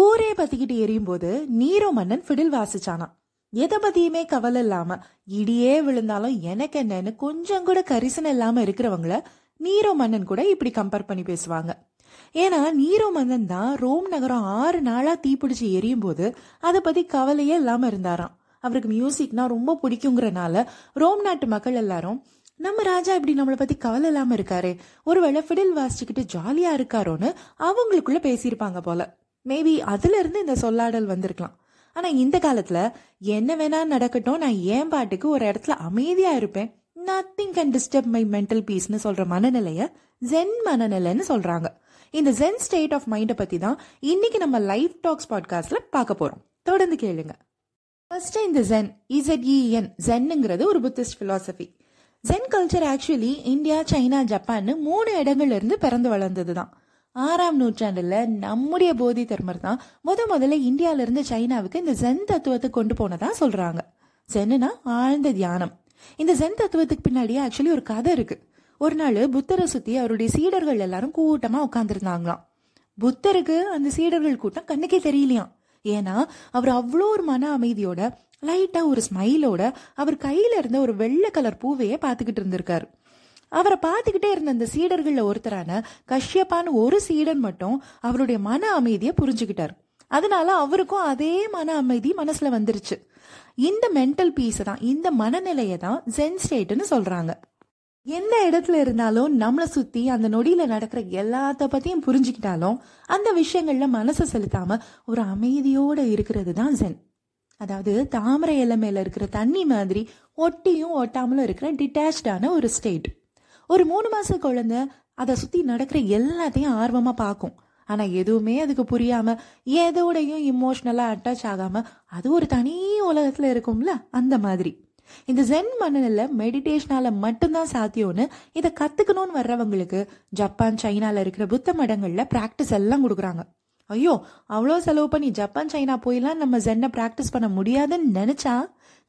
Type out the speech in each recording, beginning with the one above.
ஊரே பத்திக்கிட்டு எரியும் போது நீரோ மன்னன் ஃபிடில் வாசிச்சானாம். எதை பத்தியுமே கவலை இல்லாம இடியே விழுந்தாலும் எனக்கு என்னன்னு கொஞ்சம் கூட கரிசனம் இல்லாம இருக்கிறவங்கள நீரோ மன்னன் கூட இப்படி கம்பேர் பண்ணி பேசுவாங்க. ஏன்னா நீரோ மன்னன் தான் ரோம் நகரம் ஆறு நாளா தீப்பிடிச்சு எரியும் போது அதை பத்தி கவலையே இல்லாம இருந்தாராம். அவருக்கு மியூசிக்னா ரொம்ப பிடிக்குங்கிறனால ரோம் நாட்டு மக்கள் எல்லாரும் நம்ம ராஜா இப்படி நம்மளை பத்தி கவலை இல்லாம இருக்காரு ஒருவேளை ஃபிடில் வாசிச்சுக்கிட்டு ஜாலியா இருக்காரோன்னு அவங்களுக்குள்ள பேசியிருப்பாங்க போல. மேபி அதுலேருந்து இந்த சொல்லாடல் வந்திருக்கலாம். ஆனால் இந்த காலத்தில் என்ன வேணால் நடக்கட்டும் நான் ஏன் பாட்டுக்கு ஒரு இடத்துல அமைதியாக இருப்பேன்? Nothing can disturb my mental பீஸ்னு சொல்கிற மனநிலையை ஜென் மனநிலைன்னு சொல்கிறாங்க இந்த ஜென் ஸ்டேட் ஆஃப் மைண்டை பற்றி தான் இன்னைக்கு நம்ம லைஃப் டாக்ஸ் பாட்காஸ்டில் பார்க்க போகிறோம் தொடர்ந்து கேளுங்க. ஃபர்ஸ்ட் இந்த ஜென் இசட்இஎன் ஜென்னுங்கிறது ஒரு Buddhist philosophy Zen culture actually India China ஜப்பான்னு மூணு இடங்கள்ல இருந்து பிறந்து வளர்ந்தது தான் ஆறாம் நூற்றாண்டில் நம்முடைய போதி தர்மர் தான் முத முதல்ல இந்தியாவிலிருந்து சைனாவுக்கு இந்த ஜென் தத்துவத்தை கொண்டு போனதா சொல்கிறாங்க ஜென்னுனா ஆழ்ந்த தியானம். இந்த ஜென் தத்துவத்துக்கு பின்னாடியே ஆக்சுவலி ஒரு கதை இருக்கு. ஒரு நாள் புத்தரை சுத்தி அவருடைய சீடர்கள் எல்லாரும் கூட்டமாக உட்காந்துருந்தாங்களாம் புத்தருக்கு அந்த சீடர்கள் கூட்டம் கண்ணுக்கே தெரியலையாம். ஏன்னா அவர் அவ்வளோ ஒரு மன அமைதியோட லைட்டாக ஒரு ஸ்மைலோட அவர் கையில இருந்த ஒரு வெள்ளை கலர் பூவையே பார்த்துக்கிட்டு இருந்திருக்காரு. அவரை பார்த்துக்கிட்டே இருந்த அந்த சீடர்களில் ஒருத்தரான கஷ்யப்பான்னு ஒரு சீடன் மட்டும் அவருடைய மன அமைதியை புரிஞ்சுக்கிட்டார். அதனால அவருக்கும் அதே மன அமைதி மனசுல வந்துருச்சு. இந்த மென்டல் பீஸை தான் இந்த மனநிலையை தான் ஜென் ஸ்டேட்னு சொல்றாங்க. எந்த இடத்துல இருந்தாலும் நம்மளை சுத்தி அந்த நொடியில நடக்கிற எல்லாத்த பத்தியும் புரிஞ்சுக்கிட்டாலும் அந்த விஷயங்கள்ல மனசை செலுத்தாம ஒரு அமைதியோட இருக்கிறது தான் ஜென் அதாவது தாமரை இலை மேல இருக்கிற தண்ணி மாதிரி ஒட்டியும் ஒட்டாமலும் இருக்கிற டிட்டாச்சான ஒரு ஸ்டேட் ஒரு மூணு மாச குழந்தை அதை சுத்தி நடக்கிற எல்லாத்தையும் ஆர்வமா பார்க்கும். ஆனா எதுவுமே அதுக்கு புரியாம எதோடையும் இமோஷனலா அட்டாச் ஆகாம அது ஒரு தனி உலகத்துல இருக்கும்ல அந்த மாதிரி. இந்த ஜென் மனநில மெடிடேஷனால மட்டும்தான் சாத்தியம்னு இதை கத்துக்கணும்னு வர்றவங்களுக்கு ஜப்பான் சைனால இருக்கிற புத்த மடங்கள்ல பிராக்டிஸ் எல்லாம் கொடுக்குறாங்க. ஐயோ அவ்வளோ செலவு பண்ணி ஜப்பான் சைனா போயெல்லாம் நம்ம ஜென்னை ப்ராக்டிஸ் பண்ண முடியாதுன்னு நினைச்சா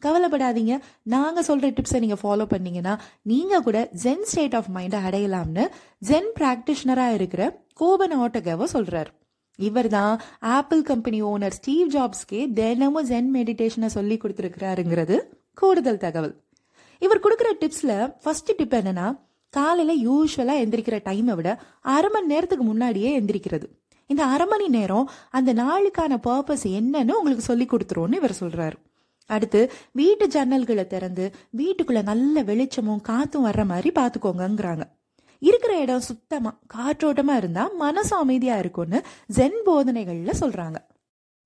கவலைப்படாதீங்க. நாங்கள் சொல்கிற டிப்ஸை நீங்கள் ஃபாலோ பண்ணீங்கன்னா நீங்கள் கூட ஜென் ஸ்டேட் ஆஃப் மைண்டை அடையலாம்னு ஜென் ப்ராக்டிஷனராக இருக்கிற கோபன் ஆட்டோகேவோ சொல்கிறார் இவர் தான் ஆப்பிள் கம்பெனி ஓனர் ஸ்டீவ் ஜாப்ஸ்க்கே தினமும் ஜென் மெடிடேஷனை சொல்லி கொடுத்துருக்கிறாருங்கிறது கூடுதல் தகவல். இவர் கொடுக்குற டிப்ஸில் ஃபர்ஸ்ட் டிப் என்னன்னா காலையில் யூஸ்வலாக எந்திரிக்கிற டைமை விட அரை மணி நேரத்துக்கு முன்னாடியே எந்திரிக்கிறது. இந்த அரை மணி நேரம் அந்த நாளுக்கான பர்பஸ் என்னன்னு உங்களுக்கு சொல்லி கொடுத்துருவோன்னு இவர் சொல்கிறாரு அடுத்து வீட்டு ஜன்னல்களை திறந்து வீட்டுக்குள்ள நல்ல வெளிச்சமும் காத்தும் வர்ற மாதிரி பாத்துக்கோங்கங்கிறாங்க இருக்கிற இடம் சுத்தமா காற்றோட்டமா இருந்தா மனசு அமைதியா இருக்கும்னு ஜென் போதனைகள்ல சொல்றாங்க.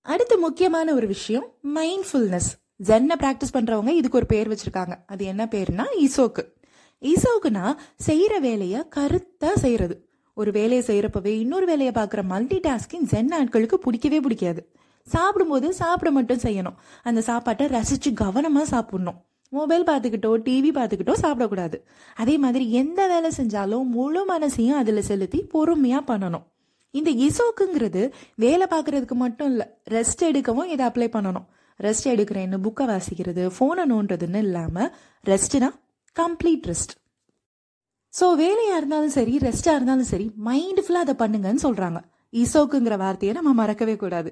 அடுத்து முக்கியமான ஒரு விஷயம் மைண்ட்ஃபுல்னஸ் ஜென்னை பிராக்டிஸ் பண்றவங்க இதுக்கு ஒரு பேர் வச்சிருக்காங்க. அது என்ன பேருனா இசோக்கு. இசோக்குனா செய்யற வேலைய கருத்தா செய்யறது ஒரு வேலையை செய்யறப்பவே இன்னொரு வேலையை பார்க்குற மல்டி டாஸ்கிங் ஜென் ஆட்களுக்கு பிடிக்கவே பிடிக்காது. சாப்பிடும்போது சாப்பிட மட்டும் செய்யணும். அந்த சாப்பாட்டை ரசித்து கவனமாக சாப்பிடணும். மொபைல் பார்த்துக்கிட்டோ டிவி பார்த்துக்கிட்டோ சாப்பிடக்கூடாது. அதே மாதிரி எந்த வேலை செஞ்சாலும் முழு மனசையும் அதில் செலுத்தி பொறுமையாக பண்ணணும். இந்த இசோக்குங்கிறது வேலை பார்க்குறதுக்கு மட்டும் இல்லை ரெஸ்ட் எடுக்கவும் இதை அப்ளை பண்ணணும். ரெஸ்ட் எடுக்கிறேன்னு புக்கை வாசிக்கிறது ஃபோனை நோண்டுறதுன்னு இல்லாமல் ரெஸ்ட்னா கம்ப்ளீட் ரெஸ்ட் ஸோ வேலையாக இருந்தாலும் சரி ரெஸ்டாக இருந்தாலும் சரி மைண்ட்ஃபுல்லாக அதை பண்ணுங்கன்னு சொல்கிறாங்க இசோக்குங்கிற வார்த்தையை நம்ம மறக்கவே கூடாது.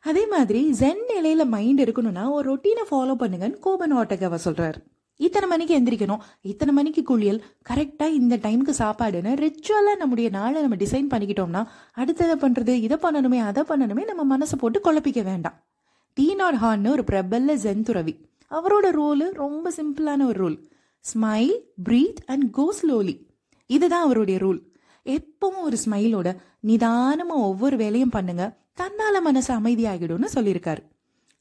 அதே மாதிரி ஜென் நிலையில மைண்ட் இருக்கணும்னா ஒரு ரொட்டீனை ஃபாலோ பண்ணுங்கன்னு கோபன் ஓட்டகவ சொல்றாரு. இத்தனை மணிக்கு எந்திரிக்கணும் இத்தனை மணிக்கு குளியல் கரெக்டாக இந்த டைமுக்கு சாப்பாடுன்னு ரிச்சுவலாக நம்முடைய நாளை நம்ம டிசைன் பண்ணிக்கிட்டோம்னா அடுத்ததை பண்ணுறது இதை பண்ணணுமே அதை பண்ணணுமே நம்ம மனசை போட்டு குழப்பிக்க வேண்டாம். டீனார் ஹான்னு ஒரு பிரபல்ல ஜென் துறவி. அவரோட ரோலு ரொம்ப சிம்பிளான ஒரு rule smile breathe and go slowly இதுதான் அவருடைய ரூல் எப்பவும் ஒரு ஸ்மைலோட நிதானமாக ஒவ்வொரு வேலையும் பண்ணுங்க. தன்னால மனசு அமைதியாகிடும்னு சொல்லியிருக்காரு.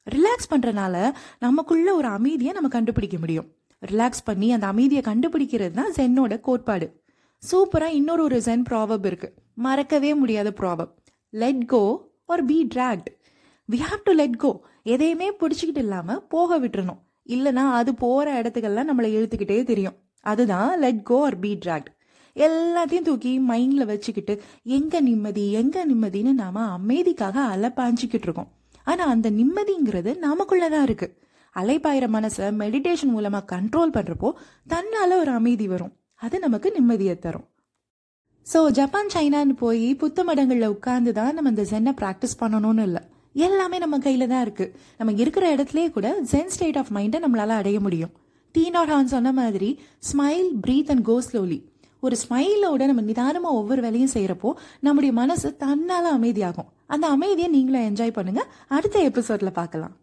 ரிலாக்ஸ் பண்ணுறனால நமக்குள்ள ஒரு அமைதியை நம்ம கண்டுபிடிக்க முடியும். ரிலாக்ஸ் பண்ணி அந்த அமைதியை கண்டுபிடிக்கிறது தான் ஜென்னோட கோட்பாடு. சூப்பரா இன்னொரு ஒரு ஜென் ப்ராவப் இருக்கு. மறக்கவே முடியாத proverb let go or be dragged we have to let go எதையுமே பிடிச்சிக்கிட்டு இல்லாம போக விட்டுறணும். இல்லைன்னா அது போற இடத்துக்கெல்லாம் நம்மளை இழுத்துக்கிட்டே தெரியும். அதுதான் let go or be dragged எல்லாத்தையும் தூக்கி மைண்டில் வச்சுக்கிட்டு எங்கே நிம்மதி எங்கே நிம்மதின்னு நாம் அமைதிக்காக அலைப்பாஞ்சிக்கிட்டு இருக்கோம். ஆனால் அந்த நிம்மதிங்கிறது நமக்குள்ளே தான் இருக்குது அலைப்பாயிற மனசை மெடிடேஷன் மூலமாக கண்ட்ரோல் பண்ணுறப்போ தன்னால் ஒரு அமைதி வரும். அது நமக்கு நிம்மதியை தரும். ஸோ ஜப்பான் சைனான்னு போய் புத்த மடங்களில் உட்கார்ந்து தான் நம்ம இந்த ஜென்னை ப்ராக்டிஸ் பண்ணணும்னு இல்லை. எல்லாமே நம்ம கையில் தான் இருக்குது நம்ம இருக்கிற இடத்துலேயே கூட ஜென் ஸ்டேட் ஆஃப் மைண்டை நம்மளால் அடைய முடியும். தீ நாட் ஹான் சொன்ன மாதிரி smile breathe and go slowly ஒரு ஸ்மைலோட நம்ம நிதானமாக ஒவ்வொரு வேலையும் செய்கிறப்போ நம்முடைய மனசு தன்னால் அமைதியாகும். அந்த அமைதியை நீங்களும் என்ஜாய் பண்ணுங்கள் அடுத்த எபிசோடில் பார்க்கலாம்.